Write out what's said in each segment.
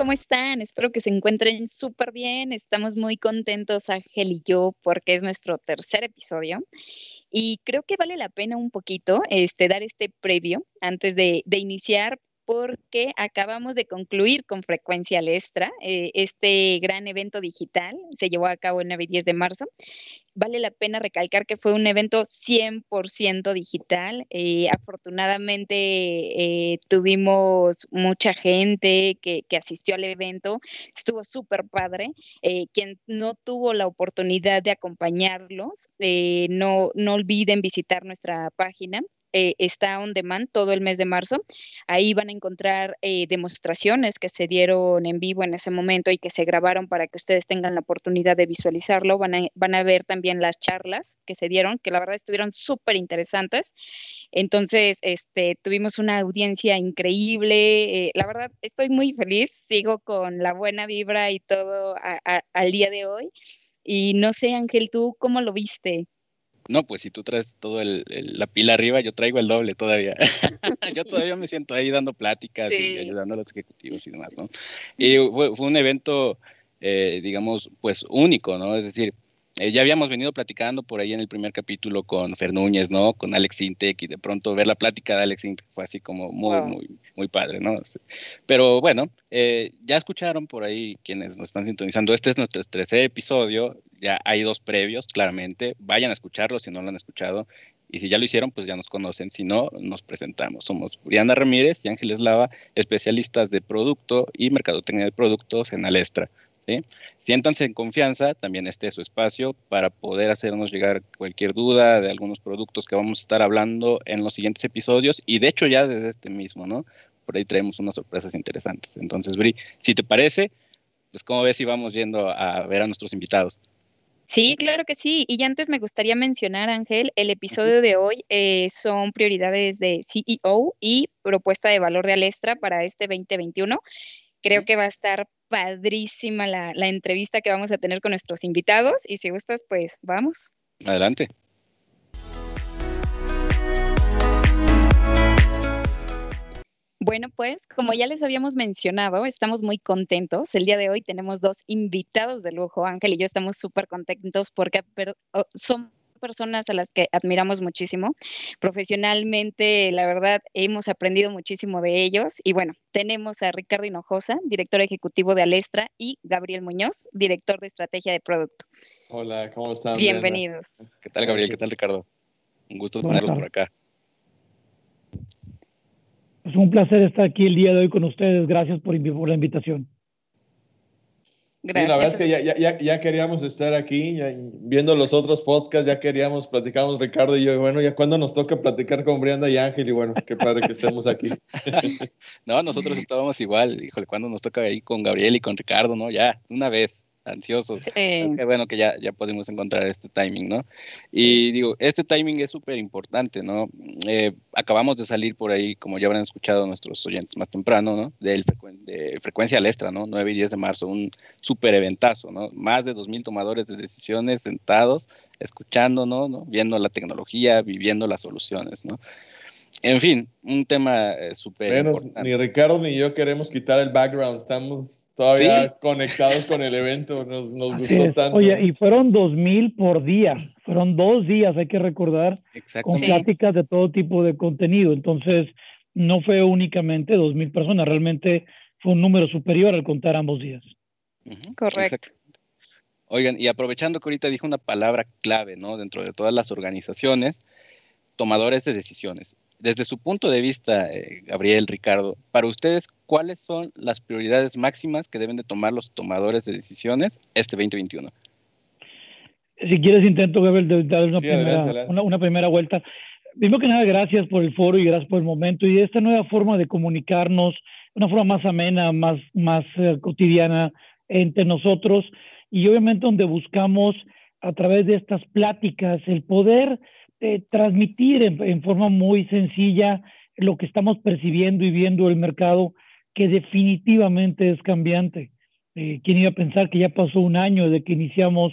¿cómo están? Espero que se encuentren súper bien. Estamos muy contentos, Ángel y yo, porque es nuestro tercer episodio. Y creo que vale la pena un poquito este, dar este previo antes de, de iniciar, porque acabamos de concluir con Frecuencia Lestra, eh, este gran evento digital, se llevó a cabo el 9 y 10 de marzo. Vale la pena recalcar que fue un evento 100% digital. Eh, afortunadamente eh, tuvimos mucha gente que, que, asistió al evento, estuvo súper padre. quien no tuvo la oportunidad de acompañarlos, no, no olviden visitar nuestra página eh, está on demand todo el mes de marzo. Ahí van a encontrar eh, demostraciones que se dieron en vivo en ese momento y que se grabaron para que ustedes tengan la oportunidad de visualizarlo. Van a, van a ver también las charlas que se dieron, que la verdad estuvieron súper interesantes. Entonces, este, tuvimos una audiencia increíble. Eh, la verdad, estoy muy feliz. Sigo con la buena vibra y todo al día de hoy. Y no sé, Ángel, ¿tú cómo lo viste? No, pues si tú traes todo el, la pila arriba, yo traigo el doble todavía. yo todavía me siento ahí dando pláticas y ayudando a los ejecutivos y demás, ¿no? Y fue, fue un evento, eh, digamos, pues único, ¿no? Es decir, eh, ya habíamos venido platicando por ahí en el primer capítulo con Fer Núñez, ¿no? Con Alex Intec y de pronto ver la plática de Alex Intec fue así como muy, muy, muy padre, ¿no? Pero bueno, eh, ya escucharon por ahí quienes nos están sintonizando. Este es nuestro tercer episodio, ya hay dos previos, claramente. Vayan a escucharlo si no lo han escuchado. Y si ya lo hicieron, pues ya nos conocen. Si no, nos presentamos. Somos Brianda Ramírez y Ángeles Lava, especialistas de producto y mercadotecnia de productos en Alestra. Siéntanse en confianza, también esté su espacio para poder hacernos llegar cualquier duda de algunos productos que vamos a estar hablando en los siguientes episodios y de hecho ya desde este mismo, ¿no? Por ahí traemos unas sorpresas interesantes. Entonces, Bri, si te parece, pues cómo ves si vamos yendo a ver a nuestros invitados. Sí, claro que sí. Y antes me gustaría mencionar, Ángel, el episodio de hoy eh, son prioridades de CEO y propuesta de valor de Alestra para este 2021. Creo que va a estar padrísima la, la entrevista que vamos a tener con nuestros invitados y si gustas, pues vamos. Adelante. Bueno, pues como ya les habíamos mencionado, estamos muy contentos. El día de hoy tenemos dos invitados de lujo. Ángel y yo estamos súper contentos porque son personas a las que admiramos muchísimo. Profesionalmente, la verdad, hemos aprendido muchísimo de ellos. Y bueno, tenemos a Ricardo Hinojosa, director ejecutivo de Alestra, y Gabriel Muñoz, director de estrategia de producto. Hola, ¿cómo están? Bienvenidos. ¿Qué tal, Gabriel? ¿Qué tal, Ricardo? Un gusto tenerlos por acá. Es un placer estar aquí el día de hoy con ustedes. Gracias por, por la invitación. Gracias. Sí, la verdad es que ya, ya, ya queríamos estar aquí, viendo los otros podcasts, ya queríamos, platicamos Ricardo y yo, y bueno, ya cuando nos toca platicar con Brianda y Ángel, y bueno, qué padre que estemos aquí. no, nosotros estábamos igual, híjole, cuando nos toca ahí con Gabriel y con Ricardo, ¿no? Ya, una vez ansiosos. Qué bueno que ya, ya podemos encontrar este timing, ¿no? Y digo, este timing es súper importante, ¿no? Eh, acabamos de salir por ahí, como ya habrán escuchado nuestros oyentes más temprano, ¿no? Del de frecuencia al extra, ¿no? 9 y 10 de marzo, un súper eventazo, ¿no? Más de 2.000 tomadores de decisiones sentados, escuchando, ¿no? Viendo la tecnología, viviendo las soluciones, ¿no? En fin, un tema eh, súper importante. Ni Ricardo ni yo queremos quitar el background, estamos todavía conectados con el evento, nos, nos gustó tanto. Oye, y fueron dos mil por día, fueron dos días, hay que recordar, con pláticas de todo tipo de contenido, entonces no fue únicamente dos mil personas, realmente fue un número superior al contar ambos días. Correcto. Oigan, y aprovechando que ahorita dijo una palabra clave, ¿no? Dentro de todas las organizaciones, tomadores de decisiones desde su punto de vista, eh, Gabriel, Ricardo, para ustedes, ¿cuáles son las prioridades máximas que deben de tomar los tomadores de decisiones este 2021? Si quieres, intento, Gabriel, dar una, primera, Una, primera vuelta. Primero que nada, gracias por el foro y gracias por el momento y esta nueva forma de comunicarnos, una forma más amena, más, más eh, cotidiana entre nosotros y obviamente donde buscamos a través de estas pláticas el poder eh, transmitir en, forma muy sencilla lo que estamos percibiendo y viendo el mercado, que definitivamente es cambiante. Eh, ¿Quién iba a pensar que ya pasó un año de que iniciamos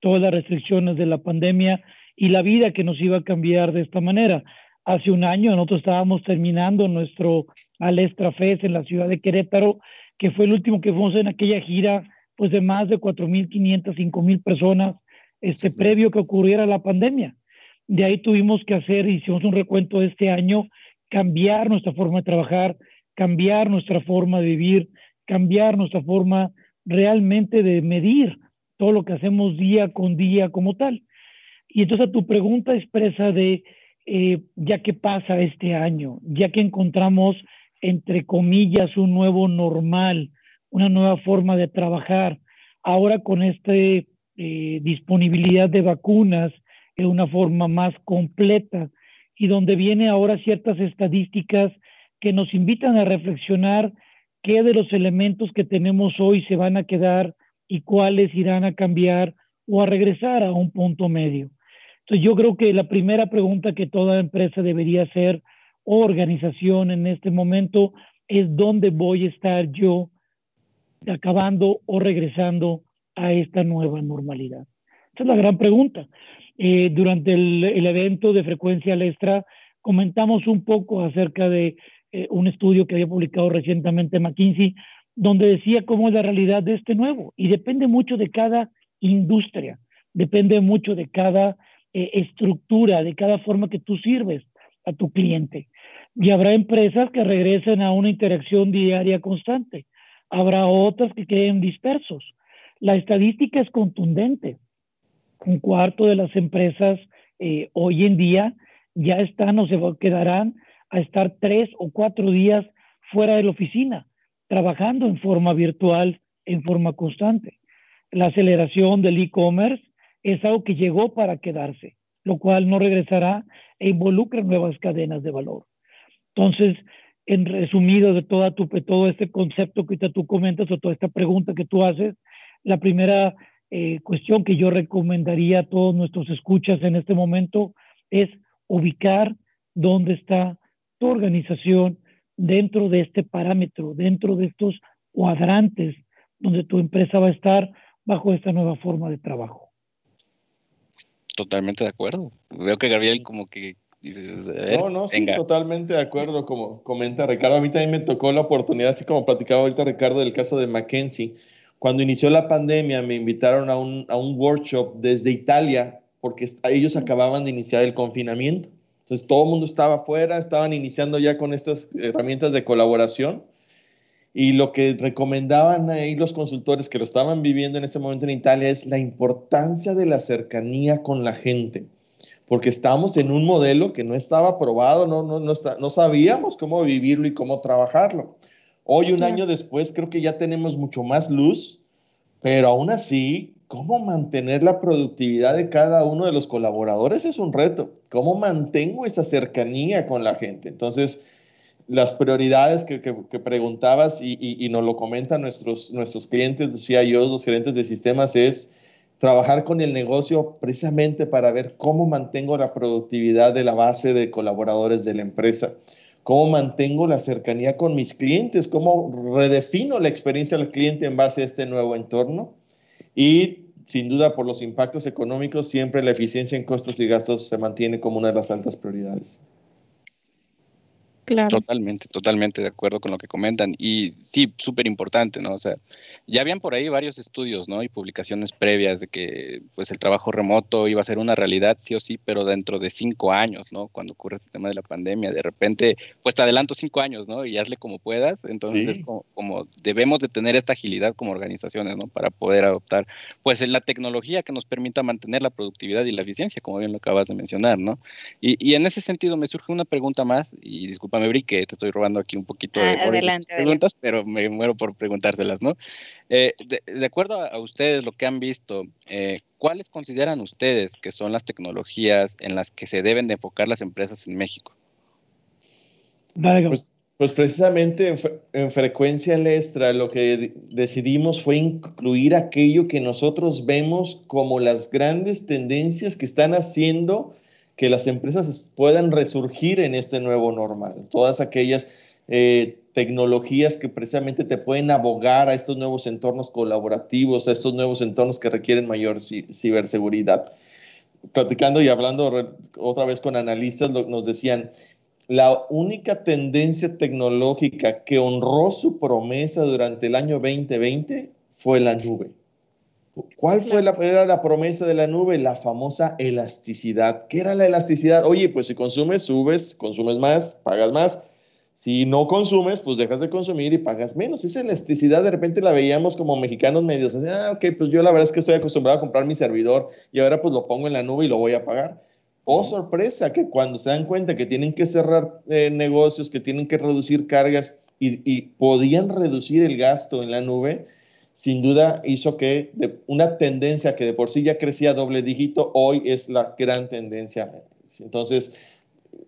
todas las restricciones de la pandemia y la vida que nos iba a cambiar de esta manera? Hace un año nosotros estábamos terminando nuestro Alestra Fest en la ciudad de Querétaro que fue el último que fuimos en aquella gira, pues de más de 4.500, 5.000 personas, este previo que ocurriera la pandemia. De ahí tuvimos que hacer, hicimos un recuento de este año, cambiar nuestra forma de trabajar, cambiar nuestra forma de vivir, cambiar nuestra forma realmente de medir todo lo que hacemos día con día como tal. Y entonces a tu pregunta expresa de, eh, ya que pasa este año, ya que encontramos, entre comillas, un nuevo normal, una nueva forma de trabajar, ahora con esta eh, disponibilidad de vacunas de una forma más completa y donde viene ahora ciertas estadísticas que nos invitan a reflexionar qué de los elementos que tenemos hoy se van a quedar y cuáles irán a cambiar o a regresar a un punto medio. Entonces yo creo que la primera pregunta que toda empresa debería hacer o organización en este momento es dónde voy a estar yo acabando o regresando a esta nueva normalidad. Esa es la gran pregunta. Eh, durante el, evento de frecuencia extra comentamos un poco acerca de eh, un estudio que había publicado recientemente McKinsey, donde decía cómo es la realidad de este nuevo. Y depende mucho de cada industria, depende mucho de cada eh, estructura, de cada forma que tú sirves a tu cliente. Y habrá empresas que regresen a una interacción diaria constante. Habrá otras que queden dispersos. La estadística es contundente un cuarto de las empresas eh, hoy en día ya están o se quedarán a estar tres o cuatro días fuera de la oficina, trabajando en forma virtual, en forma constante. La aceleración del e-commerce es algo que llegó para quedarse, lo cual no regresará e involucra nuevas cadenas de valor. Entonces, en resumido de toda tu, todo este concepto que tú comentas o toda esta pregunta que tú haces, la primera eh, cuestión que yo recomendaría a todos nuestros escuchas en este momento es ubicar dónde está tu organización dentro de este parámetro, dentro de estos cuadrantes donde tu empresa va a estar bajo esta nueva forma de trabajo. Totalmente de acuerdo. Veo que Gabriel como que no, no, sí, totalmente de acuerdo, como comenta Ricardo. A mí también me tocó la oportunidad, así como platicaba ahorita Ricardo del caso de Mackenzie. Cuando inició la pandemia me invitaron a un, a un workshop desde Italia porque ellos acababan de iniciar el confinamiento. Entonces todo el mundo estaba afuera, estaban iniciando ya con estas herramientas de colaboración. Y lo que recomendaban ahí los consultores que lo estaban viviendo en ese momento en Italia es la importancia de la cercanía con la gente, porque estábamos en un modelo que no estaba probado, no, no, no, no sabíamos cómo vivirlo y cómo trabajarlo. Hoy, un año después, creo que ya tenemos mucho más luz, pero aún así, ¿cómo mantener la productividad de cada uno de los colaboradores es un reto? ¿Cómo mantengo esa cercanía con la gente? Entonces, las prioridades que, preguntabas y, nos lo comentan nuestros, nuestros clientes, los CIOs, los gerentes de sistemas, es trabajar con el negocio precisamente para ver cómo mantengo la productividad de la base de colaboradores de la empresa cómo mantengo la cercanía con mis clientes, cómo redefino la experiencia del cliente en base a este nuevo entorno y sin duda por los impactos económicos siempre la eficiencia en costos y gastos se mantiene como una de las altas prioridades. Totalmente, totalmente de acuerdo con lo que comentan. Y sí, súper importante, ¿no? O sea, ya habían por ahí varios estudios, ¿no? Y publicaciones previas de que pues el trabajo remoto iba a ser una realidad, sí o sí, pero dentro de cinco años, ¿no? Cuando ocurre este tema de la pandemia, de repente, pues te adelanto cinco años, ¿no? Y hazle como puedas. Entonces es como, como, debemos de tener esta agilidad como organizaciones, ¿no? Para poder adoptar, pues, la tecnología que nos permita mantener la productividad y la eficiencia, como bien lo acabas de mencionar, ¿no? Y, y en ese sentido me surge una pregunta más, y disculpa me que te estoy robando aquí un poquito de ah, preguntas, pero me muero por preguntárselas, ¿no? Eh, de, acuerdo a, ustedes, lo que han visto, eh, ¿cuáles consideran ustedes que son las tecnologías en las que se deben de enfocar las empresas en México? Pues, pues, precisamente en, en, frecuencia extra lo que decidimos fue incluir aquello que nosotros vemos como las grandes tendencias que están haciendo que las empresas puedan resurgir en este nuevo normal. Todas aquellas eh, tecnologías que precisamente te pueden abogar a estos nuevos entornos colaborativos, a estos nuevos entornos que requieren mayor ciberseguridad. Platicando y hablando otra vez con analistas, nos decían, la única tendencia tecnológica que honró su promesa durante el año 2020 fue la nube. ¿Cuál fue la, era la promesa de la nube? La famosa elasticidad. ¿Qué era la elasticidad? Oye, pues si consumes, subes, consumes más, pagas más. Si no consumes, pues dejas de consumir y pagas menos. Esa elasticidad de repente la veíamos como mexicanos medios. ah, ok, pues yo la verdad es que estoy acostumbrado a comprar mi servidor y ahora pues lo pongo en la nube y lo voy a pagar. Oh, sorpresa, que cuando se dan cuenta que tienen que cerrar eh, negocios, que tienen que reducir cargas y, y podían reducir el gasto en la nube, sin duda hizo que una tendencia que de por sí ya crecía doble dígito, hoy es la gran tendencia. Entonces,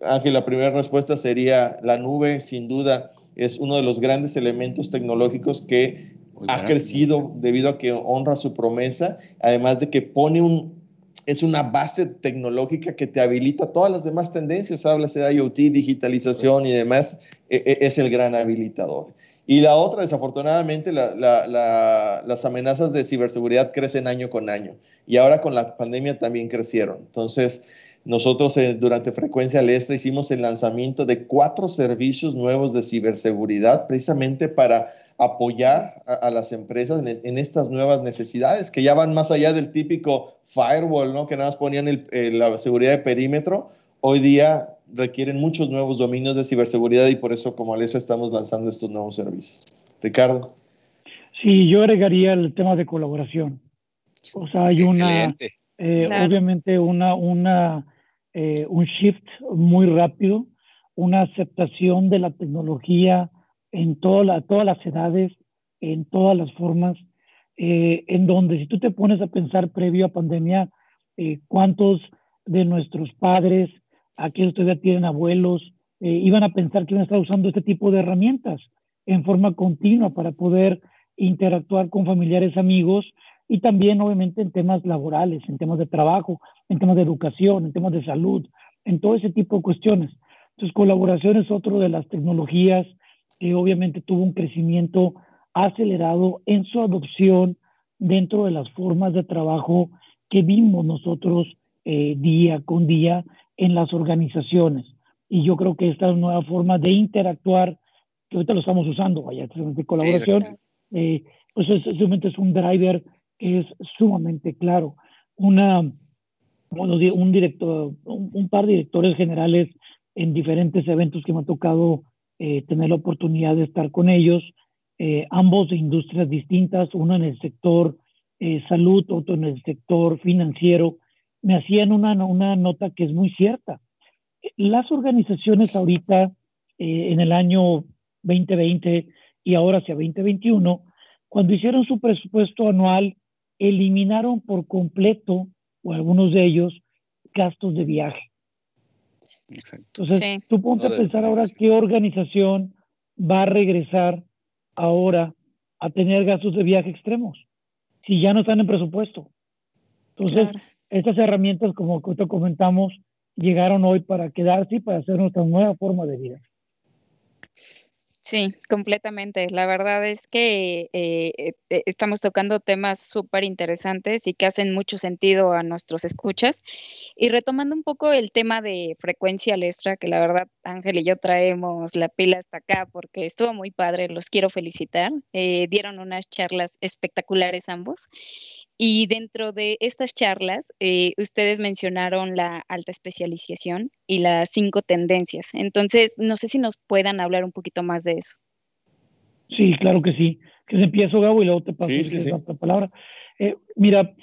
Ángel, la primera respuesta sería la nube, sin duda, es uno de los grandes elementos tecnológicos que ha crecido debido a que honra su promesa, además de que pone un, es una base tecnológica que te habilita todas las demás tendencias, hablas de IoT, digitalización y demás, e, e, es el gran habilitador. Y la otra, desafortunadamente, las amenazas de ciberseguridad crecen año con año. Y ahora con la pandemia también crecieron. Entonces, nosotros eh, durante Frecuencia Lestra hicimos el lanzamiento de cuatro servicios nuevos de ciberseguridad precisamente para apoyar a, las empresas en, estas nuevas necesidades que ya van más allá del típico firewall, ¿no? Que nada más ponían la seguridad de perímetro. Hoy día requieren muchos nuevos dominios de ciberseguridad y por eso como Alessio estamos lanzando estos nuevos servicios. Ricardo. Sí, yo agregaría el tema de colaboración. O sea, hay una, eh, obviamente una, una, eh, un shift muy rápido, una aceptación de la tecnología en toda todas las edades, en todas las formas, eh, en donde si tú te pones a pensar previo a pandemia, cuántos de nuestros padres, aquellos que todavía tienen abuelos, eh, iban a pensar que iban a estar usando este tipo de herramientas en forma continua para poder interactuar con familiares, amigos y también obviamente en temas laborales, en temas de trabajo, en temas de educación, en temas de salud, en todo ese tipo de cuestiones. Entonces, colaboración es otro de las tecnologías que obviamente tuvo un crecimiento acelerado en su adopción dentro de las formas de trabajo que vimos nosotros eh, día con día en las organizaciones. Y yo creo que esta nueva forma de interactuar, que ahorita lo estamos usando, vaya, de colaboración, eh, pues es, es un driver que es sumamente claro. Una, bueno, un director, un, par de directores generales en diferentes eventos que me ha tocado eh, tener la oportunidad de estar con ellos, eh, ambos de industrias distintas, uno en el sector salud, otro en el sector financiero, me hacían una, una nota que es muy cierta. Las organizaciones ahorita, eh, en el año 2020 y ahora hacia 2021, cuando hicieron su presupuesto anual, eliminaron por completo, o algunos de ellos, gastos de viaje. Entonces, tú ponte a pensar ahora qué organización va a regresar ahora a tener gastos de viaje extremos, si ya no están en presupuesto. Entonces, estas herramientas, como te comentamos, llegaron hoy para quedarse y para hacer nuestra nueva forma de vida. Sí, completamente. La verdad es que eh, eh, eh, estamos tocando temas súper interesantes y que hacen mucho sentido a nuestros escuchas. Y retomando un poco el tema de frecuencia lestra, que la verdad Ángel y yo traemos la pila hasta acá porque estuvo muy padre, los quiero felicitar. dieron unas charlas espectaculares ambos. Y dentro de estas charlas, eh, ustedes mencionaron la alta especialización y las cinco tendencias. Entonces, no sé si nos puedan hablar un poquito más de eso. Sí, claro que sí. Que se empiezo, Gabo, y luego te paso la palabra. Eh, mira,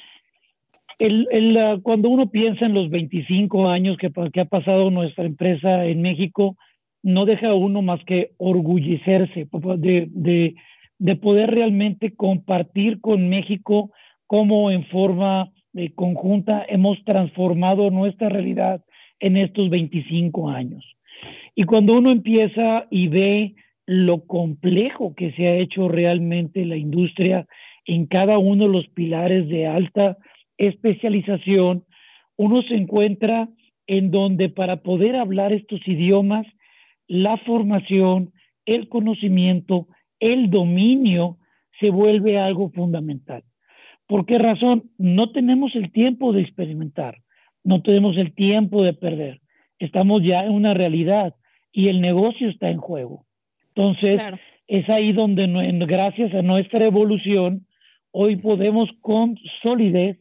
el, el, cuando uno piensa en los 25 años que, que, ha pasado nuestra empresa en México, no deja uno más que orgullecerse de, de, de poder realmente compartir con México cómo en forma eh, conjunta hemos transformado nuestra realidad en estos 25 años. Y cuando uno empieza y ve lo complejo que se ha hecho realmente la industria en cada uno de los pilares de alta especialización, uno se encuentra en donde para poder hablar estos idiomas, la formación, el conocimiento, el dominio se vuelve algo fundamental. ¿Por qué razón? No tenemos el tiempo de experimentar, no tenemos el tiempo de perder. Estamos ya en una realidad y el negocio está en juego. Entonces, es ahí donde, gracias a nuestra evolución, hoy podemos con solidez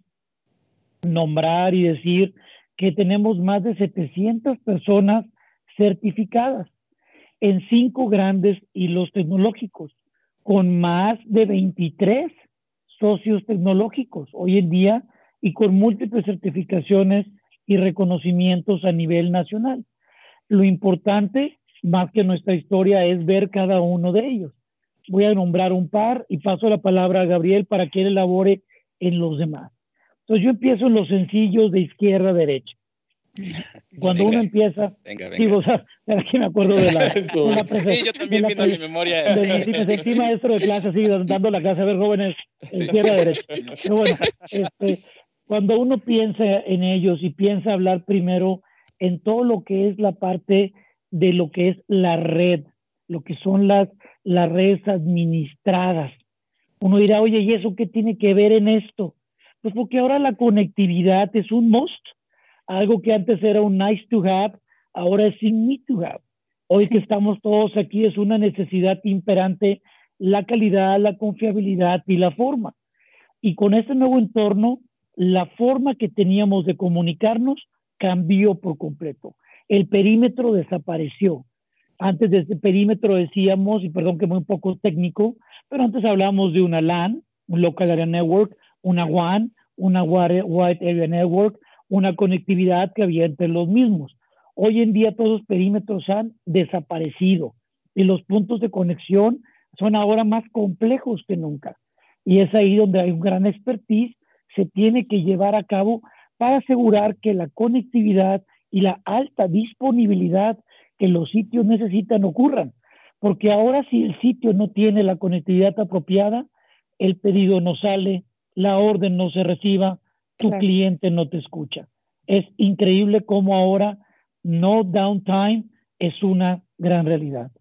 nombrar y decir que tenemos más de 700 personas certificadas en cinco grandes hilos tecnológicos, con más de 23 socios tecnológicos hoy en día y con múltiples certificaciones y reconocimientos a nivel nacional. Lo importante, más que nuestra historia, es ver cada uno de ellos. Voy a nombrar un par y paso la palabra a Gabriel para que él elabore en los demás. Entonces yo empiezo en los sencillos de izquierda a derecha. Cuando uno empieza, venga, venga. Digo, o sea, aquí me acuerdo de la, sí, yo también viendo mi memoria. De, me sentí maestro de clase, así, dando la clase a ver jóvenes izquierda a derecha. Pero bueno, este, cuando uno piensa en ellos y piensa hablar primero en todo lo que es la parte de lo que es la red, lo que son las, las redes administradas. Uno dirá, oye, ¿y eso qué tiene que ver en esto? Pues porque ahora la conectividad es un must, algo que antes era un nice to have, ahora es un need to have. Hoy que estamos todos aquí es una necesidad imperante la calidad, la confiabilidad y la forma. Y con este nuevo entorno, la forma que teníamos de comunicarnos cambió por completo. El perímetro desapareció. Antes de ese perímetro decíamos, y perdón que muy poco técnico, pero antes hablábamos de una LAN, un Local Area Network, una WAN, una Wide Area Network, una conectividad que había entre los mismos. Hoy en día todos los perímetros han desaparecido y los puntos de conexión son ahora más complejos que nunca. Y es ahí donde hay un gran expertise, se tiene que llevar a cabo para asegurar que la conectividad y la alta disponibilidad que los sitios necesitan ocurran. Porque ahora si el sitio no tiene la conectividad apropiada, el pedido no sale, la orden no se reciba, tu cliente no te escucha. Es increíble cómo ahora no downtime es una gran realidad.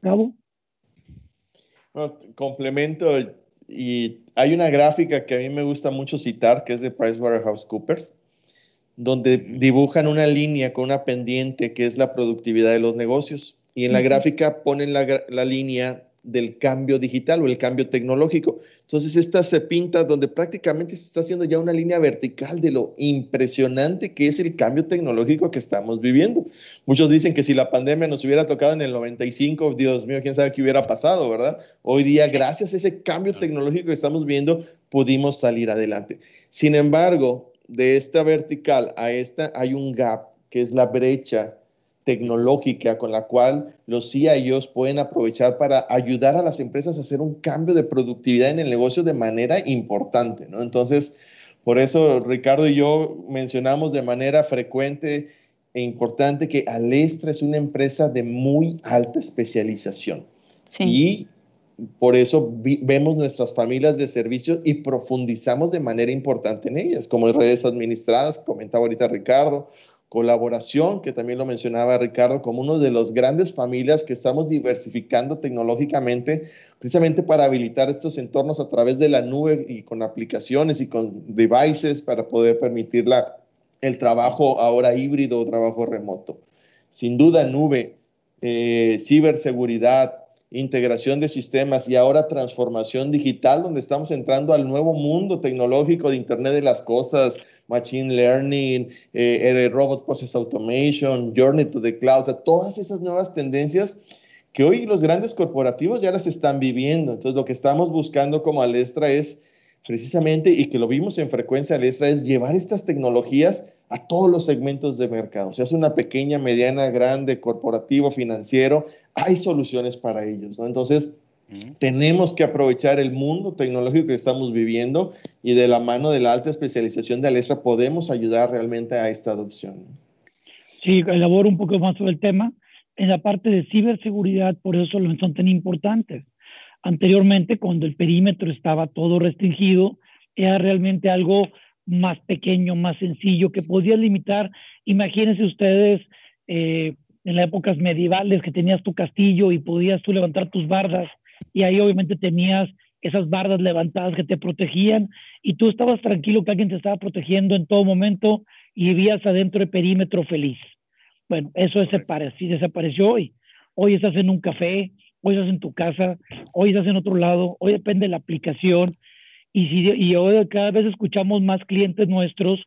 ¿Cabo? complemento y hay una gráfica que a mí me gusta mucho citar, que es de PricewaterhouseCoopers, donde dibujan una línea con una pendiente que es la productividad de los negocios. Y en la gráfica ponen la, la línea del cambio digital o el cambio tecnológico. Entonces, esta se pinta donde prácticamente se está haciendo ya una línea vertical de lo impresionante que es el cambio tecnológico que estamos viviendo. Muchos dicen que si la pandemia nos hubiera tocado en el 95, Dios mío, quién sabe qué hubiera pasado, ¿verdad? Hoy día, gracias a ese cambio tecnológico que estamos viendo, pudimos salir adelante. Sin embargo, de esta vertical a esta hay un gap, que es la brecha tecnológica con la cual los CIOs pueden aprovechar para ayudar a las empresas a hacer un cambio de productividad en el negocio de manera importante, ¿no? Entonces, por eso Ricardo y yo mencionamos de manera frecuente e importante que Alestra es una empresa de muy alta especialización. Y por eso vemos nuestras familias de servicios y profundizamos de manera importante en ellas, como redes administradas, comentaba ahorita Ricardo, colaboración, que también lo mencionaba Ricardo, como uno de los grandes familias que estamos diversificando tecnológicamente, precisamente para habilitar estos entornos a través de la nube y con aplicaciones y con devices para poder permitir la, el trabajo ahora híbrido o trabajo remoto. Sin duda, nube, eh, ciberseguridad, integración de sistemas y ahora transformación digital, donde estamos entrando al nuevo mundo tecnológico de Internet de las Cosas, Machine Learning, eh, Robot Process Automation, Journey to the Cloud, todas esas nuevas tendencias que hoy los grandes corporativos ya las están viviendo. Entonces, lo que estamos buscando como Alestra es precisamente, y que lo vimos en frecuencia Alestra, es llevar estas tecnologías a todos los segmentos de mercado. O sea, es una pequeña, mediana, grande, corporativo, financiero, hay soluciones para ellos. Entonces, tenemos que aprovechar el mundo tecnológico que estamos viviendo y de la mano de la alta especialización de Alestra podemos ayudar realmente a esta adopción. Sí, elaboro un poco más sobre el tema. En la parte de ciberseguridad, por eso son tan importantes. Anteriormente, cuando el perímetro estaba todo restringido, era realmente algo más pequeño, más sencillo, que podía limitar. Imagínense ustedes eh, en las épocas medievales que tenías tu castillo y podías tú levantar tus bardas y ahí obviamente tenías esas bardas levantadas que te protegían y tú estabas tranquilo que alguien te estaba protegiendo en todo momento y vivías adentro del perímetro feliz. Bueno, eso desapareció, desapareció hoy. Hoy estás en un café, hoy estás en tu casa, hoy estás en otro lado, hoy depende de la aplicación. Y, si, y hoy cada vez escuchamos más clientes nuestros,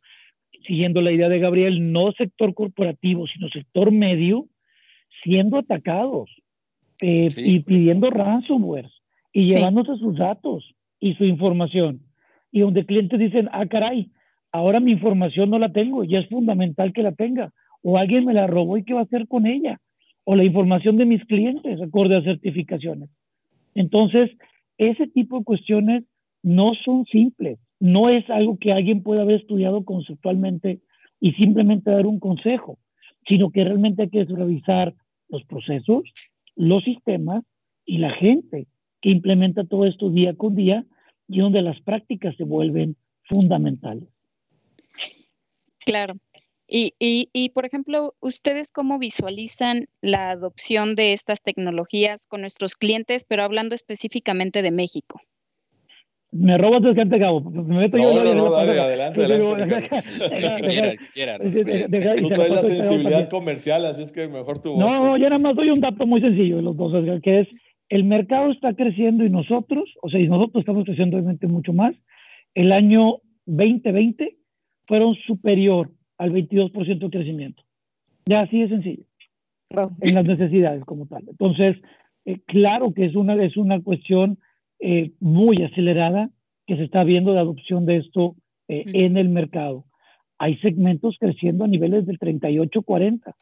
siguiendo la idea de Gabriel, no sector corporativo, sino sector medio, siendo atacados eh, y pidiendo ransomware y llevándose sus datos y su información. Y donde clientes dicen, ah, caray, ahora mi información no la tengo y es fundamental que la tenga. O alguien me la robó y qué va a hacer con ella. O la información de mis clientes acorde a certificaciones. Entonces, ese tipo de cuestiones no son simples. No es algo que alguien pueda haber estudiado conceptualmente y simplemente dar un consejo, sino que realmente hay que revisar los procesos, los sistemas y la gente que implementa todo esto día con día y donde las prácticas se vuelven fundamentales. Claro. Y, y, y, por ejemplo, ¿ustedes cómo visualizan la adopción de estas tecnologías con nuestros clientes, pero hablando específicamente de México? Me robas el que Gabo. Me meto no, yo. No, no, dale, adelante, adelante. Tú traes la sensibilidad comercial, así es que mejor tú. No, no, yo nada más doy un dato muy sencillo de los dos, que es el mercado está creciendo y nosotros, o sea, y nosotros estamos creciendo obviamente mucho más. El año 2020 fueron superior al 22% de crecimiento. Ya así de sencillo. En las necesidades como tal. Entonces, eh, claro que es una, es una cuestión eh, muy acelerada que se está viendo de adopción de esto eh, en el mercado. Hay segmentos creciendo a niveles del 38-40,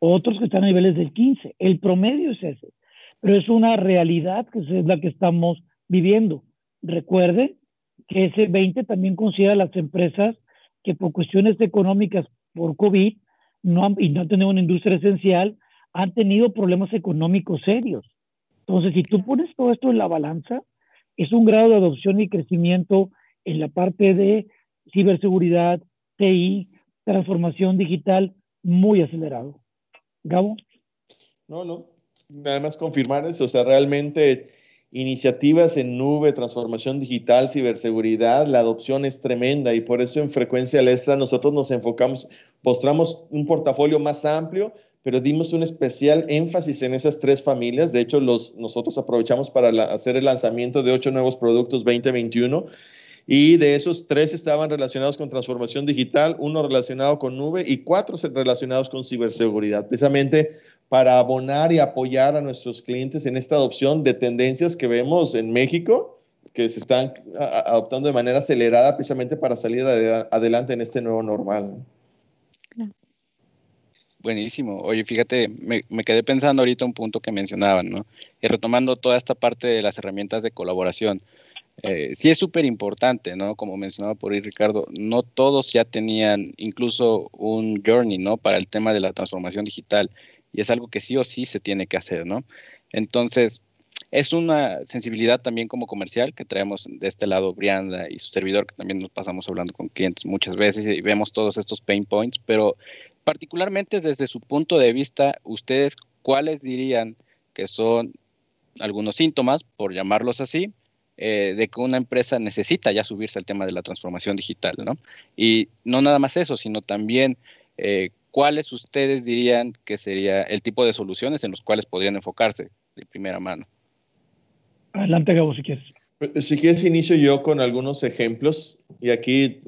otros que están a niveles del 15. El promedio es ese, pero es una realidad que es la que estamos viviendo. Recuerde que ese 20 también considera las empresas que por cuestiones económicas por COVID no han, y no han tenido una industria esencial, han tenido problemas económicos serios. Entonces, si tú pones todo esto en la balanza, es un grado de adopción y crecimiento en la parte de ciberseguridad, TI, transformación digital muy acelerado. Gabo. No, no. Nada más confirmar eso. O sea, realmente iniciativas en nube, transformación digital, ciberseguridad, la adopción es tremenda y por eso en frecuencia al extra nosotros nos enfocamos, mostramos un portafolio más amplio, pero dimos un especial énfasis en esas tres familias. De hecho, los, nosotros aprovechamos para hacer el lanzamiento de ocho nuevos productos 2021 y de esos tres estaban relacionados con transformación digital, uno relacionado con nube y cuatro relacionados con ciberseguridad, precisamente para abonar y apoyar a nuestros clientes en esta adopción de tendencias que vemos en México, que se están adoptando de manera acelerada precisamente para salir adelante en este nuevo normal. Buenísimo. Oye, fíjate, me, quedé pensando ahorita un punto que mencionaban, ¿no? Y retomando toda esta parte de las herramientas de colaboración. Eh, sí es súper importante, ¿no? Como mencionaba por ahí Ricardo, no todos ya tenían incluso un journey, ¿no? Para el tema de la transformación digital. Y es algo que sí o sí se tiene que hacer, ¿no? Entonces, es una sensibilidad también como comercial que traemos de este lado Brianda y su servidor, que también nos pasamos hablando con clientes muchas veces y vemos todos estos pain points, pero particularmente desde su punto de vista, ustedes cuáles dirían que son algunos síntomas, por llamarlos así, eh, de que una empresa necesita ya subirse al tema de la transformación digital, ¿no? Y no nada más eso, sino también eh, cuáles ustedes dirían que sería el tipo de soluciones en los cuales podrían enfocarse de primera mano. Adelante, Gabo, si quieres. Si quieres, inicio yo con algunos ejemplos y aquí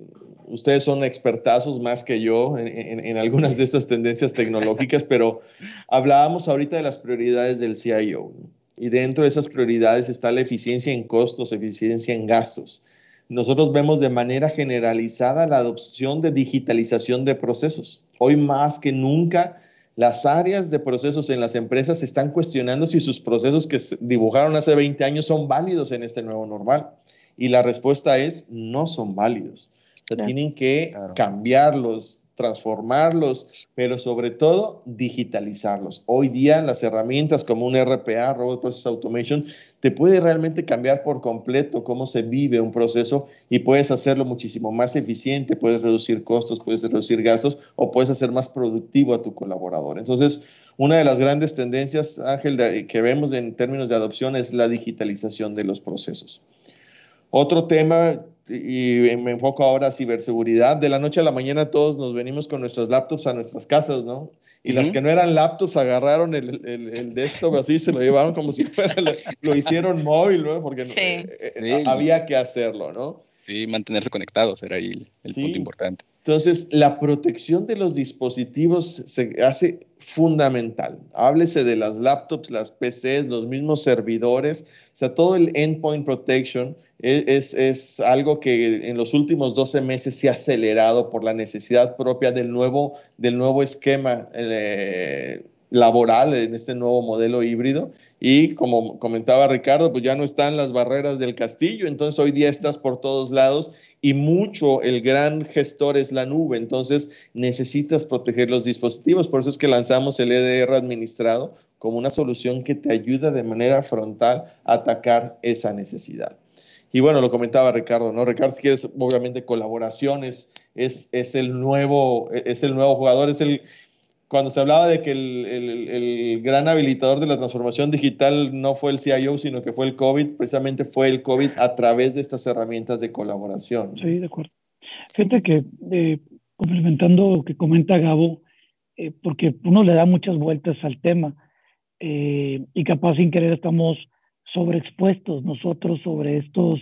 ustedes son expertazos más que yo en, algunas de estas tendencias tecnológicas, pero hablábamos ahorita de las prioridades del CIO. Y dentro de esas prioridades está la eficiencia en costos, eficiencia en gastos. Nosotros vemos de manera generalizada la adopción de digitalización de procesos. Hoy más que nunca, las áreas de procesos en las empresas están cuestionando si sus procesos que dibujaron hace 20 años son válidos en este nuevo normal. Y la respuesta es no son válidos tienen que cambiarlos, transformarlos, pero sobre todo digitalizarlos. Hoy día las herramientas como un RPA, Robot Process Automation, te puede realmente cambiar por completo cómo se vive un proceso y puedes hacerlo muchísimo más eficiente, puedes reducir costos, puedes reducir gastos o puedes hacer más productivo a tu colaborador. Entonces, una de las grandes tendencias, Ángel, que vemos en términos de adopción es la digitalización de los procesos. Otro tema y me enfoco ahora a ciberseguridad. De la noche a la mañana todos nos venimos con nuestras laptops a nuestras casas, ¿no? Y las que no eran laptops agarraron el, el, desktop así, se lo llevaron como si fuera, lo hicieron móvil, ¿no? Porque eh, eh, había que hacerlo, ¿no? Sí, mantenerse conectados era ahí el, punto importante. Entonces, la protección de los dispositivos se hace fundamental. Háblese de las laptops, las PCs, los mismos servidores, o sea, todo el endpoint protection es, es, algo que en los últimos 12 meses se ha acelerado por la necesidad propia del nuevo, del nuevo esquema eh, laboral en este nuevo modelo híbrido. Y como comentaba Ricardo, pues ya no están las barreras del castillo, entonces hoy día estás por todos lados y mucho el gran gestor es la nube, entonces necesitas proteger los dispositivos, por eso es que lanzamos el EDR administrado como una solución que te ayuda de manera frontal a atacar esa necesidad. Y bueno, lo comentaba Ricardo, ¿no? Ricardo, si quieres, obviamente colaboraciones, es, es, el nuevo, es el nuevo jugador, es el, cuando se hablaba de que el, el, el, gran habilitador de la transformación digital no fue el CIO, sino que fue el COVID, precisamente fue el COVID a través de estas herramientas de colaboración. Sí, de acuerdo. Fíjate que, eh, complementando lo que comenta Gabo, eh, porque uno le da muchas vueltas al tema eh, y capaz sin querer estamos sobreexpuestos nosotros sobre estos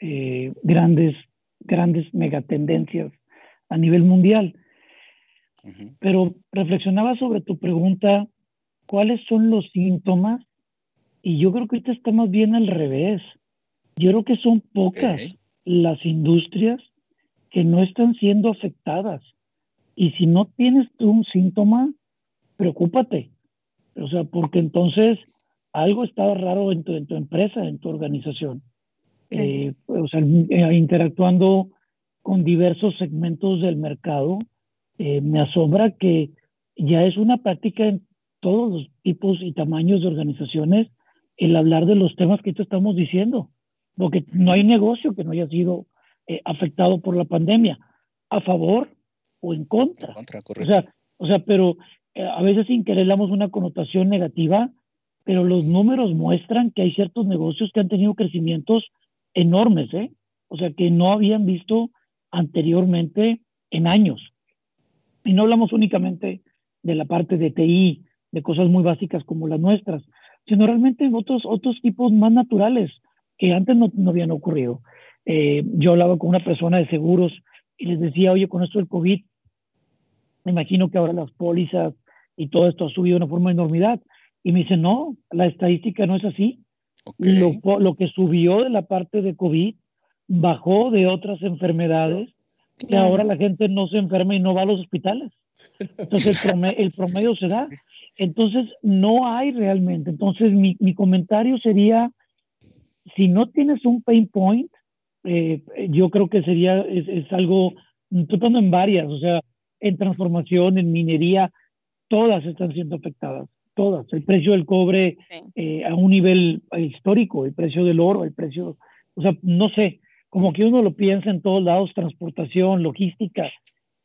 eh, grandes, grandes megatendencias a nivel mundial. Pero reflexionaba sobre tu pregunta, ¿cuáles son los síntomas? Y yo creo que ahorita está más bien al revés. Yo creo que son pocas las industrias que no están siendo afectadas. Y si no tienes tú un síntoma, preocúpate. O sea, porque entonces algo estaba raro en tu, empresa, en tu organización. Eh, o sea, eh, interactuando con diversos segmentos del mercado, eh, me asombra que ya es una práctica en todos los tipos y tamaños de organizaciones el hablar de los temas que te estamos diciendo, porque no hay negocio que no haya sido afectado por la pandemia, a favor o en contra. o, sea, o sea, pero a veces sin querer damos una connotación negativa pero los números muestran que hay ciertos negocios que han tenido crecimientos enormes, ¿eh? O sea, que no habían visto anteriormente en años. Y no hablamos únicamente de la parte de TI, de cosas muy básicas como las nuestras, sino realmente en otros, otros tipos más naturales que antes no, no habían ocurrido. Eh, yo hablaba con una persona de seguros y les decía, oye, con esto del COVID, me imagino que ahora las pólizas y todo esto ha subido de una forma de enormidad. Y me dice, no, la estadística no es así. Lo, lo, que subió de la parte de COVID bajó de otras enfermedades y ahora la gente no se enferma y no va a los hospitales. Entonces el promedio, el promedio se da. Entonces no hay realmente. Entonces mi, mi comentario sería, si no tienes un pain point, eh, yo creo que sería, es, es algo, tratando en varias, o sea, en transformación, en minería, todas están siendo afectadas todas. El precio del cobre eh, a un nivel histórico, el precio del oro, el precio, o sea, no sé, como que uno lo piensa en todos lados, transportación, logística,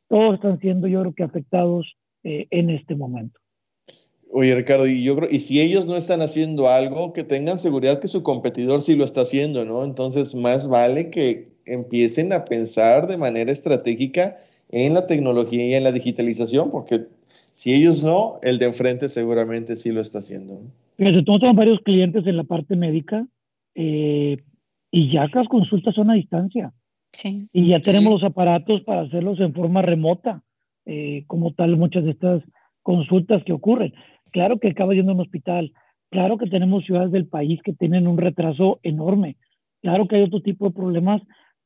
todos están siendo yo creo que afectados eh, en este momento. Oye, Ricardo, y yo creo, y si ellos no están haciendo algo, que tengan seguridad que su competidor sí lo está haciendo, ¿no? Entonces, más vale que empiecen a pensar de manera estratégica en la tecnología y en la digitalización, porque si ellos no, el de enfrente seguramente sí lo está haciendo. Fíjate, tenemos varios clientes en la parte médica eh, y ya las consultas son a distancia. Sí. Y ya tenemos los aparatos para hacerlos en forma remota, eh, como tal muchas de estas consultas que ocurren. Claro que acaba yendo a un hospital, claro que tenemos ciudades del país que tienen un retraso enorme, claro que hay otro tipo de problemas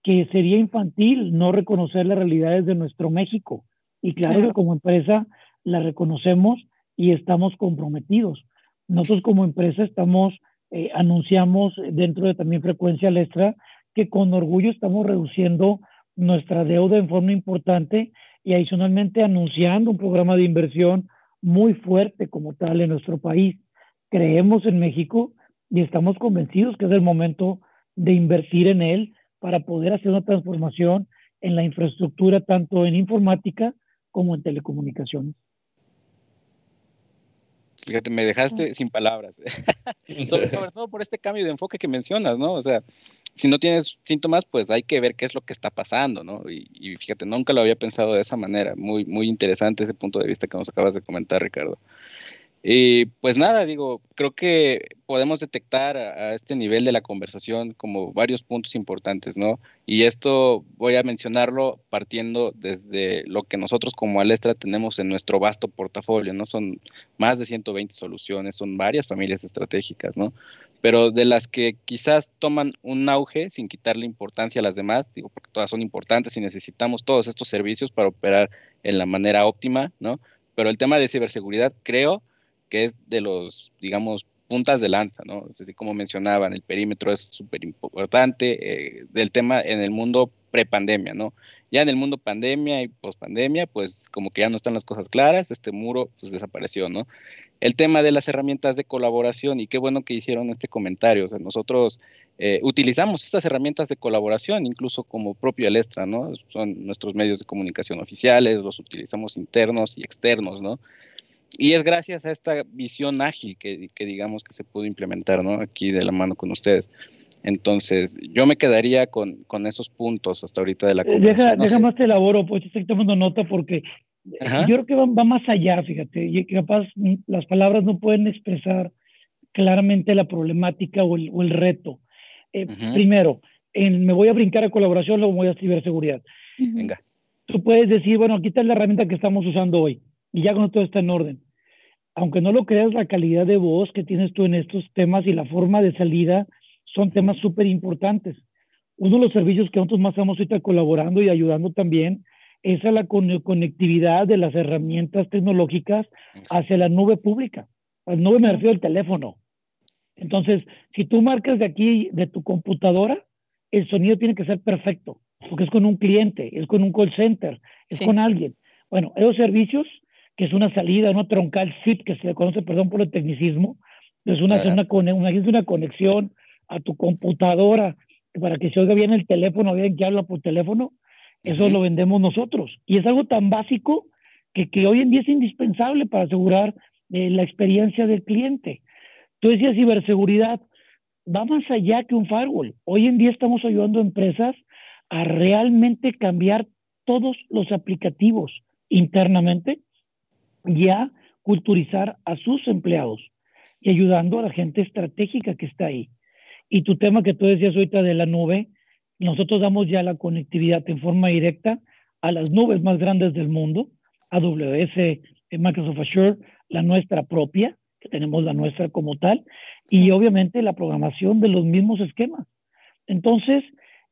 que sería infantil no reconocer las realidades de nuestro México. Y claro. que como empresa la reconocemos y estamos comprometidos. Nosotros como empresa estamos, eh, anunciamos dentro de también frecuencia extra que con orgullo estamos reduciendo nuestra deuda en forma importante y adicionalmente anunciando un programa de inversión muy fuerte como tal en nuestro país. Creemos en México y estamos convencidos que es el momento de invertir en él para poder hacer una transformación en la infraestructura tanto en informática como en telecomunicaciones. Fíjate, me dejaste sin palabras. sobre, todo por este cambio de enfoque que mencionas, ¿no? O sea, si no tienes síntomas, pues hay que ver qué es lo que está pasando, ¿no? Y, y, fíjate, nunca lo había pensado de esa manera. Muy, muy interesante ese punto de vista que nos acabas de comentar, Ricardo. Y pues nada, digo, creo que podemos detectar a, este nivel de la conversación como varios puntos importantes, ¿no? Y esto voy a mencionarlo partiendo desde lo que nosotros como Alestra tenemos en nuestro vasto portafolio, ¿no? Son más de 120 soluciones, son varias familias estratégicas, ¿no? Pero de las que quizás toman un auge sin quitarle importancia a las demás, digo, porque todas son importantes y necesitamos todos estos servicios para operar en la manera óptima, ¿no? Pero el tema de ciberseguridad, creo, que es de los, digamos, puntas de lanza, ¿no? Así como mencionaban, el perímetro es súper importante eh, del tema en el mundo prepandemia, ¿no? Ya en el mundo pandemia y pospandemia, pues como que ya no están las cosas claras, este muro pues desapareció, ¿no? El tema de las herramientas de colaboración, y qué bueno que hicieron este comentario, o sea, nosotros eh, utilizamos estas herramientas de colaboración, incluso como propio Alestra, ¿no? Son nuestros medios de comunicación oficiales, los utilizamos internos y externos, ¿no? Y es gracias a esta visión ágil que, digamos que se pudo implementar, ¿no? Aquí de la mano con ustedes. Entonces, yo me quedaría con, con esos puntos hasta ahorita de la eh, conversación. Deja, más te elaboro, pues estoy tomando nota porque yo creo que va, más allá, fíjate, y capaz las palabras no pueden expresar claramente la problemática o el, o el reto. Eh, primero, en, me voy a brincar a colaboración, luego voy a ciberseguridad. Venga. Tú puedes decir, bueno, aquí está la herramienta que estamos usando hoy y ya cuando todo está en orden aunque no lo creas, la calidad de voz que tienes tú en estos temas y la forma de salida son temas súper importantes. Uno de los servicios que nosotros más estamos ahorita colaborando y ayudando también es a la conectividad de las herramientas tecnológicas hacia la nube pública. Al nube me refiero al teléfono. Entonces, si tú marcas de aquí, de tu computadora, el sonido tiene que ser perfecto, porque es con un cliente, es con un call center, es con alguien. Bueno, esos servicios que es una salida, una troncal SIP, que se le conoce, perdón por el tecnicismo, es una, una, una, conexión a tu computadora para que se oiga bien el teléfono, bien que habla por teléfono, eso lo vendemos nosotros. Y es algo tan básico que, que hoy en día es indispensable para asegurar eh, la experiencia del cliente. Tú decías ciberseguridad, va más allá que un firewall. Hoy en día estamos ayudando a empresas a realmente cambiar todos los aplicativos internamente ya culturizar a sus empleados y ayudando a la gente estratégica que está ahí. Y tu tema que tú decías ahorita de la nube, nosotros damos ya la conectividad en forma directa a las nubes más grandes del mundo, AWS, eh, Microsoft Azure, la nuestra propia, que tenemos la nuestra como tal, y obviamente la programación de los mismos esquemas. Entonces,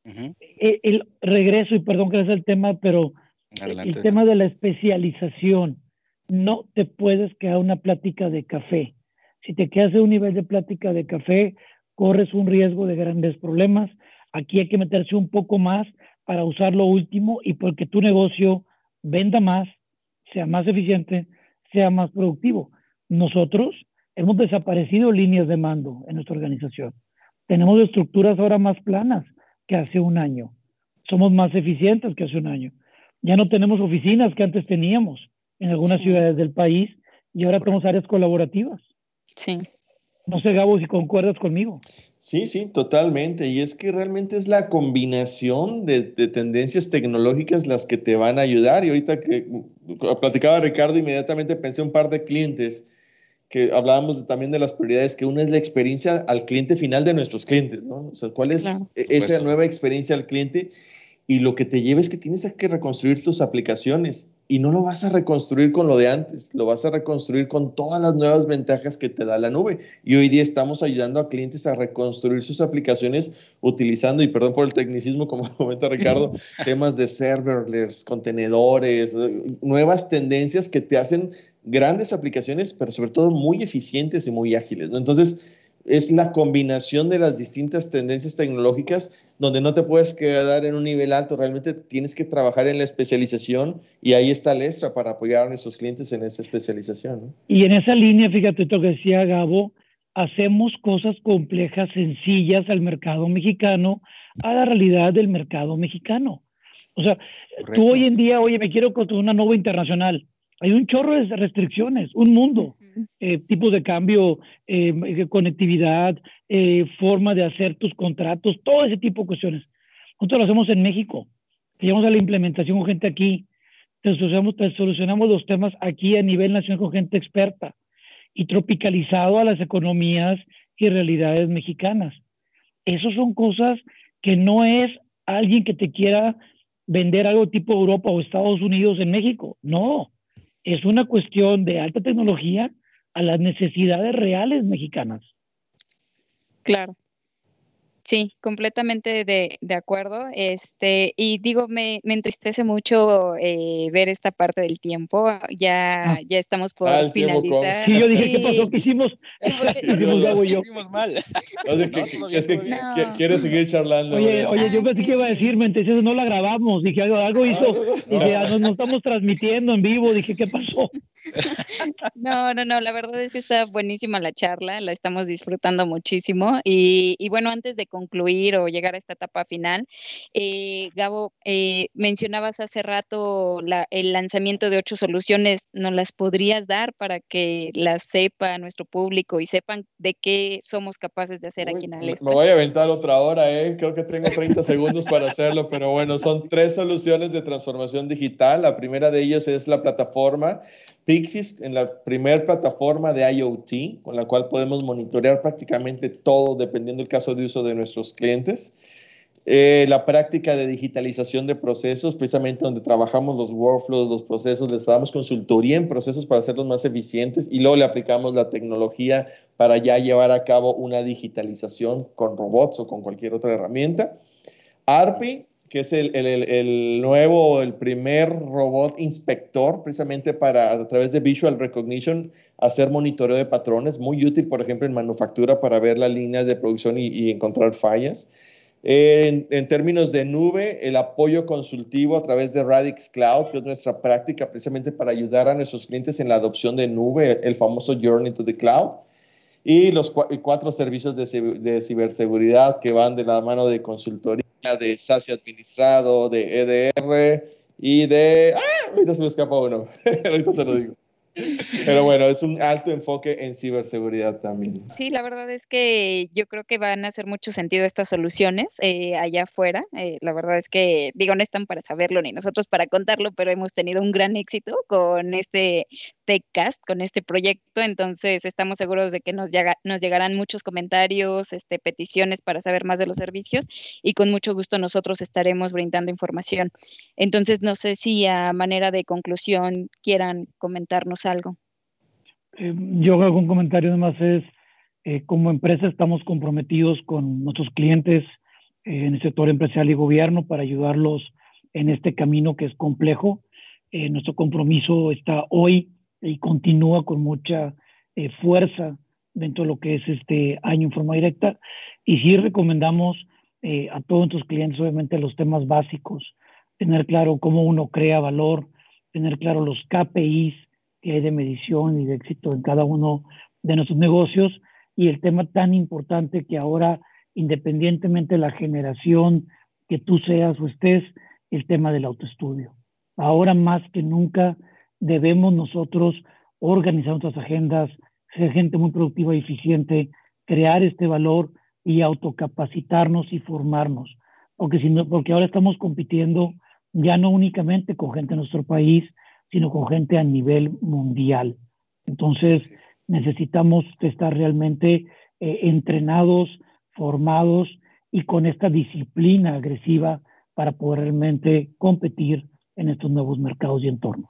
eh, el, regreso, y perdón que es el tema, pero el tema de la especialización, no te puedes quedar una plática de café. Si te quedas en un nivel de plática de café, corres un riesgo de grandes problemas. Aquí hay que meterse un poco más para usar lo último y porque tu negocio venda más, sea más eficiente, sea más productivo. Nosotros hemos desaparecido líneas de mando en nuestra organización. Tenemos estructuras ahora más planas que hace un año. Somos más eficientes que hace un año. Ya no tenemos oficinas que antes teníamos en algunas ciudades del país y ahora tenemos áreas colaborativas. Sí. No sé, Gabo, si concuerdas conmigo. Sí, sí, totalmente. Y es que realmente es la combinación de, tendencias tecnológicas las que te van a ayudar. Y ahorita que platicaba Ricardo, inmediatamente pensé un par de clientes que hablábamos también de las prioridades, que una es la experiencia al cliente final de nuestros clientes, ¿no? O sea, ¿cuál es e, esa nueva experiencia al cliente? Y lo que te lleva es que tienes que reconstruir tus aplicaciones y no lo vas a reconstruir con lo de antes, lo vas a reconstruir con todas las nuevas ventajas que te da la nube. Y hoy día estamos ayudando a clientes a reconstruir sus aplicaciones utilizando, y perdón por el tecnicismo, como comenta Ricardo, temas de serverless, contenedores, nuevas tendencias que te hacen grandes aplicaciones, pero sobre todo muy eficientes y muy ágiles. ¿no? Entonces, es la combinación de las distintas tendencias tecnológicas donde no te puedes quedar en un nivel alto, realmente tienes que trabajar en la especialización y ahí está el extra para apoyar a nuestros clientes en esa especialización. Y en esa línea, fíjate lo que decía Gabo, hacemos cosas complejas, sencillas al mercado mexicano, a la realidad del mercado mexicano. O sea, tú hoy en día, oye, me quiero construir una nueva internacional. Hay un chorro de restricciones, un mundo. Eh, tipos de cambio, eh, conectividad, forma de hacer tus contratos, todo ese tipo de cuestiones. Nosotros lo hacemos en México. Llegamos a la implementación con gente aquí. Solucionamos, solucionamos los temas aquí a nivel nacional con gente experta y tropicalizado a las economías y realidades mexicanas. Esas son cosas que no es alguien que te quiera vender algo tipo Europa o Estados Unidos en México. No, es una cuestión de alta tecnología a las necesidades reales mexicanas. Claro. Sí, completamente de, de, acuerdo. Este, y digo, me, me entristece mucho eh, ver esta parte del tiempo. Ya, ah. ya estamos por ah, finalizar. Sí, yo dije, ¿qué pasó? ¿Qué hicimos? ¿Qué hicimos mal? es que quiere seguir charlando. Oye, oye, yo pensé que iba a decir, me eso no la grabamos. Dije, algo, algo hizo. Dije, ah, no, estamos transmitiendo en vivo. Dije, ¿qué pasó? No, no, no, la verdad es que está buenísima la charla, la estamos disfrutando muchísimo. Y, y bueno, antes de concluir o llegar a esta etapa final. Eh, Gabo, eh, mencionabas hace rato el lanzamiento de ocho soluciones, ¿nos las podrías dar para que las sepa nuestro público y sepan de qué somos capaces de hacer aquí en Alesta? Me voy a aventar otra hora, ¿eh? creo que tengo 30 segundos para hacerlo, pero bueno, son tres soluciones de transformación digital. La primera de ellos es la plataforma Pixis en la primera plataforma de IoT, con la cual podemos monitorear prácticamente todo dependiendo del caso de uso de nuestros clientes. Eh, la práctica de digitalización de procesos, precisamente donde trabajamos los workflows, los procesos, les damos consultoría en procesos para hacerlos más eficientes y luego le aplicamos la tecnología para ya llevar a cabo una digitalización con robots o con cualquier otra herramienta. ARPI, que es el, el, el, nuevo, el primer robot inspector, precisamente para, a través de Visual Recognition, hacer monitoreo de patrones, muy útil, por ejemplo, en manufactura para ver las líneas de producción y, encontrar fallas. En, términos de nube, el apoyo consultivo a través de Radix Cloud, que es nuestra práctica precisamente para ayudar a nuestros clientes en la adopción de nube, el famoso Journey to the Cloud y los cuatro servicios de, de, ciberseguridad que van de la mano de consultoría, de SASI administrado, de EDR y de... ¡Ah! Ahorita se me escapa uno. ahorita te lo digo. Pero bueno, es un alto enfoque en ciberseguridad también. Sí, la verdad es que yo creo que van a hacer mucho sentido estas soluciones eh, allá afuera. Eh, la verdad es que, digo, no están para saberlo ni nosotros para contarlo, pero hemos tenido un gran éxito con este TechCast, con este proyecto. Entonces, estamos seguros de que nos, llega, nos llegarán muchos comentarios, este, peticiones para saber más de los servicios y con mucho gusto nosotros estaremos brindando información. Entonces, no sé si a manera de conclusión quieran comentarnos algo. Eh, yo hago un comentario más es, eh, como empresa estamos comprometidos con nuestros clientes eh, en el sector empresarial y gobierno para ayudarlos en este camino que es complejo. nuestro compromiso está hoy y continúa con mucha fuerza dentro de lo que es este año en forma directa. Y sí recomendamos a todos nuestros clientes, obviamente, los temas básicos, tener claro cómo uno crea valor, tener claro los KPIs que hay de medición y de éxito en cada uno de nuestros negocios y el tema tan importante que ahora, independientemente de la generación que tú seas o estés, el tema del autoestudio. Ahora más que nunca debemos nosotros organizar nuestras agendas, ser gente muy productiva y eficiente, crear este valor y autocapacitarnos y formarnos. Porque, si no, porque ahora estamos compitiendo ya no únicamente con gente de nuestro país, sino con gente a nivel mundial. Entonces, necesitamos estar realmente eh, entrenados, formados y con esta disciplina agresiva para poder realmente competir en estos nuevos mercados y entornos.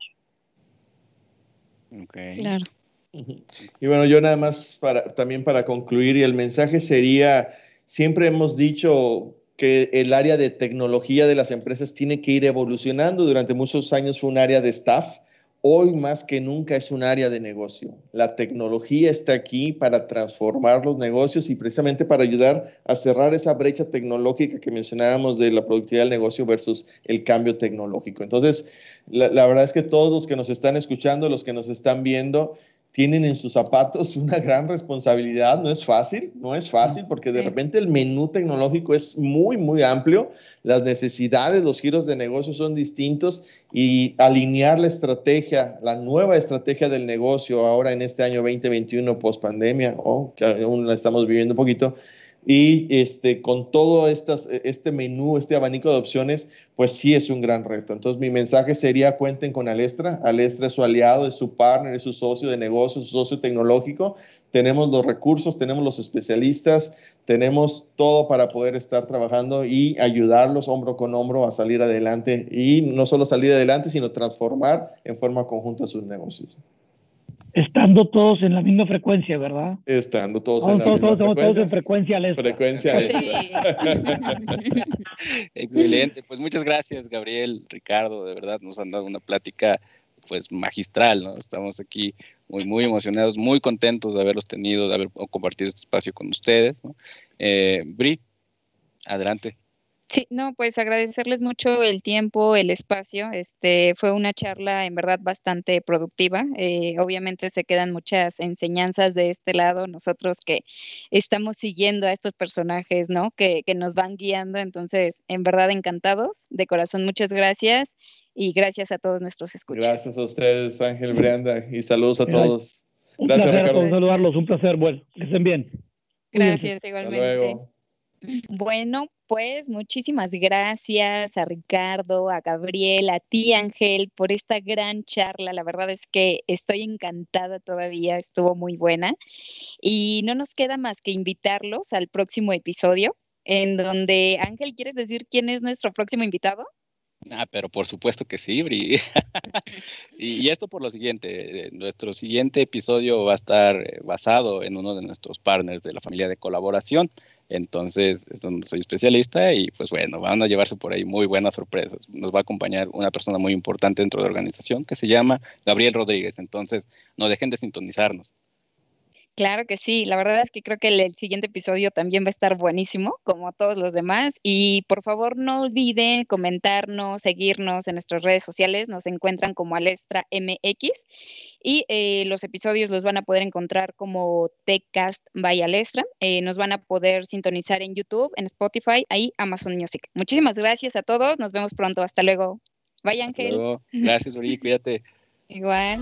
Okay. Claro. Y bueno, yo nada más para, también para concluir, y el mensaje sería, siempre hemos dicho que el área de tecnología de las empresas tiene que ir evolucionando. Durante muchos años fue un área de staff. Hoy más que nunca es un área de negocio. La tecnología está aquí para transformar los negocios y precisamente para ayudar a cerrar esa brecha tecnológica que mencionábamos de la productividad del negocio versus el cambio tecnológico. Entonces, la, la verdad es que todos los que nos están escuchando, los que nos están viendo, tienen en sus zapatos una gran responsabilidad. No es fácil, no es fácil porque de repente el menú tecnológico es muy, muy amplio. Las necesidades, los giros de negocio son distintos y alinear la estrategia, la nueva estrategia del negocio ahora en este año 2021 post pandemia, o que aún la estamos viviendo un poquito, y este, con todo estas, este menú, este abanico de opciones, pues sí es un gran reto. Entonces mi mensaje sería cuenten con Alestra. Alestra es su aliado, es su partner, es su socio de negocio, su socio tecnológico. Tenemos los recursos, tenemos los especialistas, tenemos todo para poder estar trabajando y ayudarlos hombro con hombro a salir adelante y no solo salir adelante, sino transformar en forma conjunta sus negocios. Estando todos en la misma frecuencia, ¿verdad? Estando todos en la misma frecuencia. Todos en frecuencia Frecuencia Excelente. Pues muchas gracias, Gabriel, Ricardo. De verdad, nos han dado una plática pues magistral, ¿no? Estamos aquí muy, muy emocionados, muy contentos de haberlos tenido, de haber compartido este espacio con ustedes. ¿no? Eh, Brit, adelante. Sí, no, pues agradecerles mucho el tiempo, el espacio. Este fue una charla en verdad bastante productiva. Eh, obviamente se quedan muchas enseñanzas de este lado, nosotros que estamos siguiendo a estos personajes, ¿no? Que, que nos van guiando. Entonces, en verdad encantados. De corazón, muchas gracias y gracias a todos nuestros escuchas. Gracias a ustedes, Ángel Brianda, y saludos a todos. Un gracias, placer Ricardo. saludarlos, un placer. Bueno, que estén bien. Gracias, igualmente. Bueno, pues muchísimas gracias a Ricardo, a Gabriel, a ti Ángel por esta gran charla. La verdad es que estoy encantada todavía, estuvo muy buena. Y no nos queda más que invitarlos al próximo episodio, en donde Ángel, ¿quieres decir quién es nuestro próximo invitado? Ah, pero por supuesto que sí, Bri. y, esto por lo siguiente, eh, nuestro siguiente episodio va a estar eh, basado en uno de nuestros partners de la familia de colaboración. Entonces, es donde soy especialista y pues bueno, van a llevarse por ahí muy buenas sorpresas. Nos va a acompañar una persona muy importante dentro de la organización que se llama Gabriel Rodríguez. Entonces, no dejen de sintonizarnos. Claro que sí, la verdad es que creo que el, siguiente episodio también va a estar buenísimo, como todos los demás. Y por favor no olviden comentarnos, seguirnos en nuestras redes sociales, nos encuentran como Alestra MX y eh, los episodios los van a poder encontrar como TechCast by Alestra. Eh, nos van a poder sintonizar en YouTube, en Spotify, ahí Amazon Music. Muchísimas gracias a todos, nos vemos pronto, hasta luego. Bye Ángel. Gracias, Uri, cuídate. Igual.